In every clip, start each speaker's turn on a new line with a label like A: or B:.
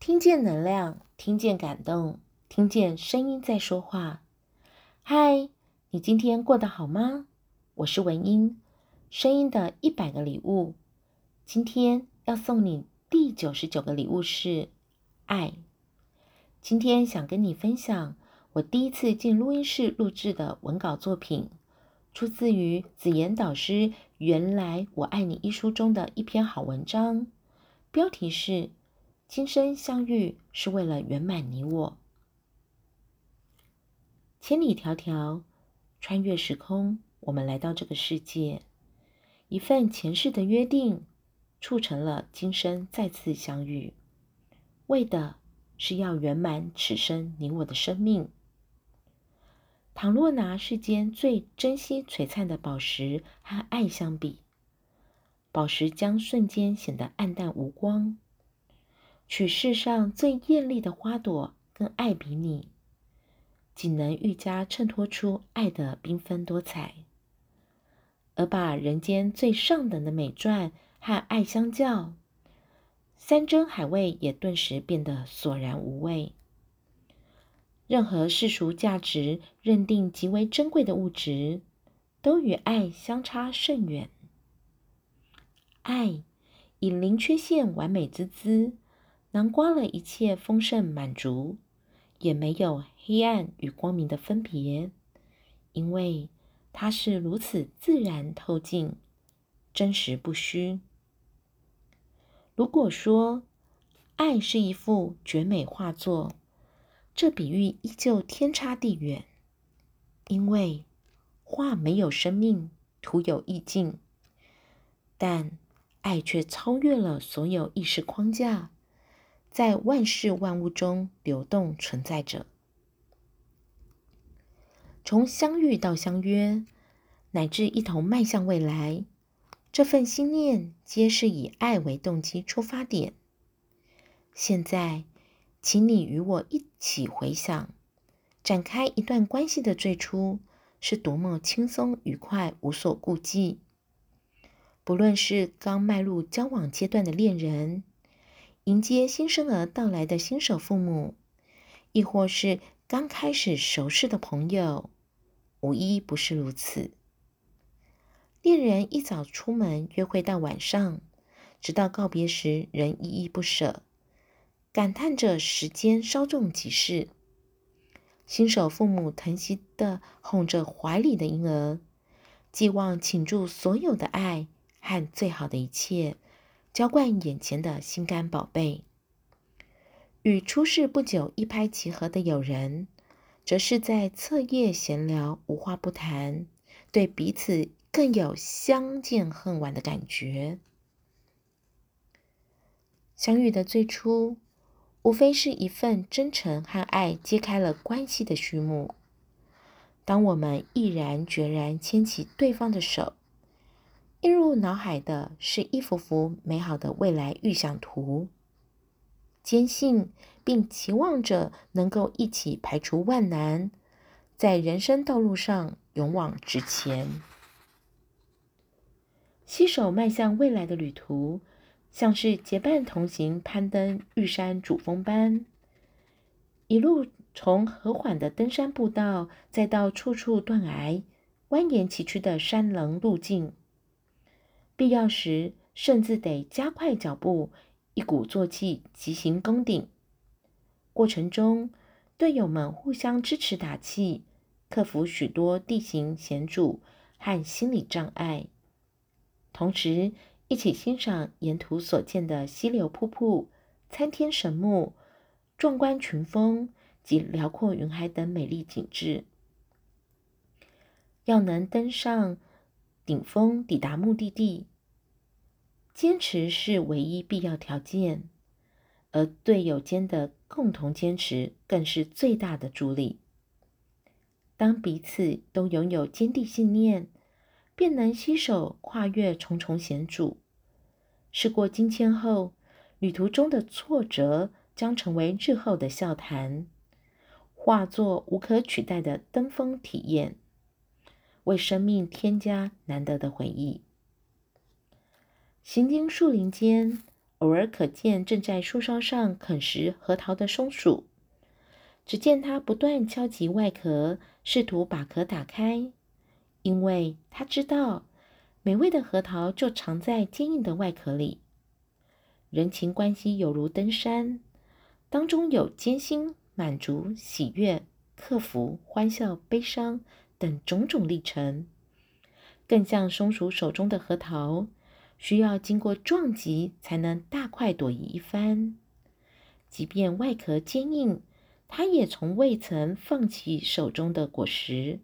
A: 听见能量，听见感动，听见声音在说话。嗨，你今天过得好吗？我是文英，声音的一百个礼物。今天要送你第九十九个礼物是爱。今天想跟你分享我第一次进录音室录制的文稿作品，出自于紫妍导师《原来我爱你》一书中的一篇好文章，标题是。今生相遇是为了圆满你我，千里迢迢穿越时空，我们来到这个世界，一份前世的约定，促成了今生再次相遇，为的是要圆满此生你我的生命。倘若拿世间最珍惜璀璨的宝石和爱相比，宝石将瞬间显得黯淡无光。取世上最艳丽的花朵跟爱比拟，仅能愈加衬托出爱的缤纷多彩；而把人间最上等的美馔和爱相较，山珍海味也顿时变得索然无味。任何世俗价值认定极为珍贵的物质，都与爱相差甚远。爱以零缺陷完美之姿。囊括了一切丰盛满足，也没有黑暗与光明的分别，因为它是如此自然透净、真实不虚。如果说爱是一幅绝美画作，这比喻依旧天差地远，因为画没有生命，徒有意境，但爱却超越了所有意识框架。在万事万物中流动存在着，从相遇到相约，乃至一同迈向未来，这份心念皆是以爱为动机出发点。现在，请你与我一起回想，展开一段关系的最初是多么轻松愉快、无所顾忌。不论是刚迈入交往阶段的恋人，迎接新生儿到来的新手父母，亦或是刚开始熟识的朋友，无一不是如此。恋人一早出门约会到晚上，直到告别时仍依依不舍，感叹着时间稍纵即逝。新手父母疼惜的哄着怀里的婴儿，寄望倾注所有的爱和最好的一切。浇灌眼前的心肝宝贝，与初识不久一拍即合的友人，则是在彻夜闲聊，无话不谈，对彼此更有相见恨晚的感觉。相遇的最初，无非是一份真诚和爱揭开了关系的序幕。当我们毅然决然牵起对方的手。映入脑海的是一幅幅美好的未来预想图，坚信并期望着能够一起排除万难，在人生道路上勇往直前，携手迈向未来的旅途，像是结伴同行攀登玉山主峰般，一路从和缓的登山步道，再到处处断崖、蜿蜒崎岖的山棱路径。必要时，甚至得加快脚步，一鼓作气急行攻顶。过程中，队友们互相支持打气，克服许多地形险阻和心理障碍，同时一起欣赏沿途所见的溪流瀑布、参天神木、壮观群峰及辽阔云海等美丽景致。要能登上顶峰，抵达目的地。坚持是唯一必要条件，而队友间的共同坚持更是最大的助力。当彼此都拥有坚定信念，便能携手跨越重重险阻。事过境迁后，旅途中的挫折将成为日后的笑谈，化作无可取代的登峰体验，为生命添加难得的回忆。行经树林间，偶尔可见正在树梢上啃食核桃的松鼠。只见它不断敲击外壳，试图把壳打开，因为它知道美味的核桃就藏在坚硬的外壳里。人情关系犹如登山，当中有艰辛、满足、喜悦、克服、欢笑、悲伤等种种历程。更像松鼠手中的核桃，需要经过撞击才能大快朵颐一番。即便外壳坚硬，它也从未曾放弃手中的果实，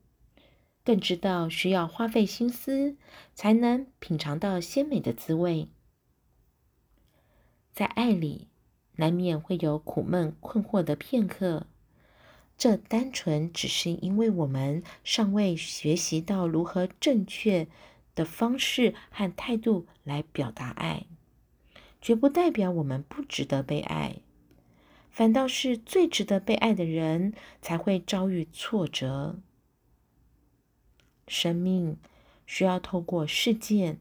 A: 更知道需要花费心思才能品尝到鲜美的滋味。在爱里，难免会有苦闷困惑的片刻。这单纯只是因为我们尚未学习到如何正确的方式和态度来表达爱，绝不代表我们不值得被爱。反倒是最值得被爱的人才会遭遇挫折。生命需要透过事件，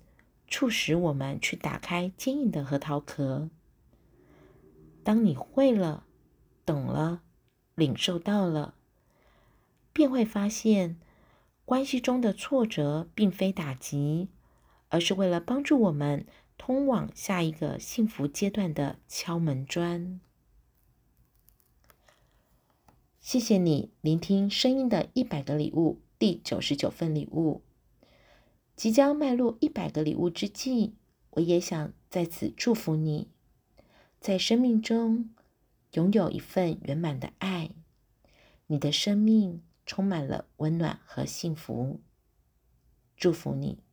A: 促使我们去打开坚硬的核桃壳。当你会了，懂了。领受到了，便会发现，关系中的挫折并非打击，而是为了帮助我们通往下一个幸福阶段的敲门砖。谢谢你聆听声音的一百个礼物，第九十九份礼物。即将迈入一百个礼物之际，我也想在此祝福你，在生命中，拥有一份圆满的爱，你的生命充满了温暖和幸福。祝福你。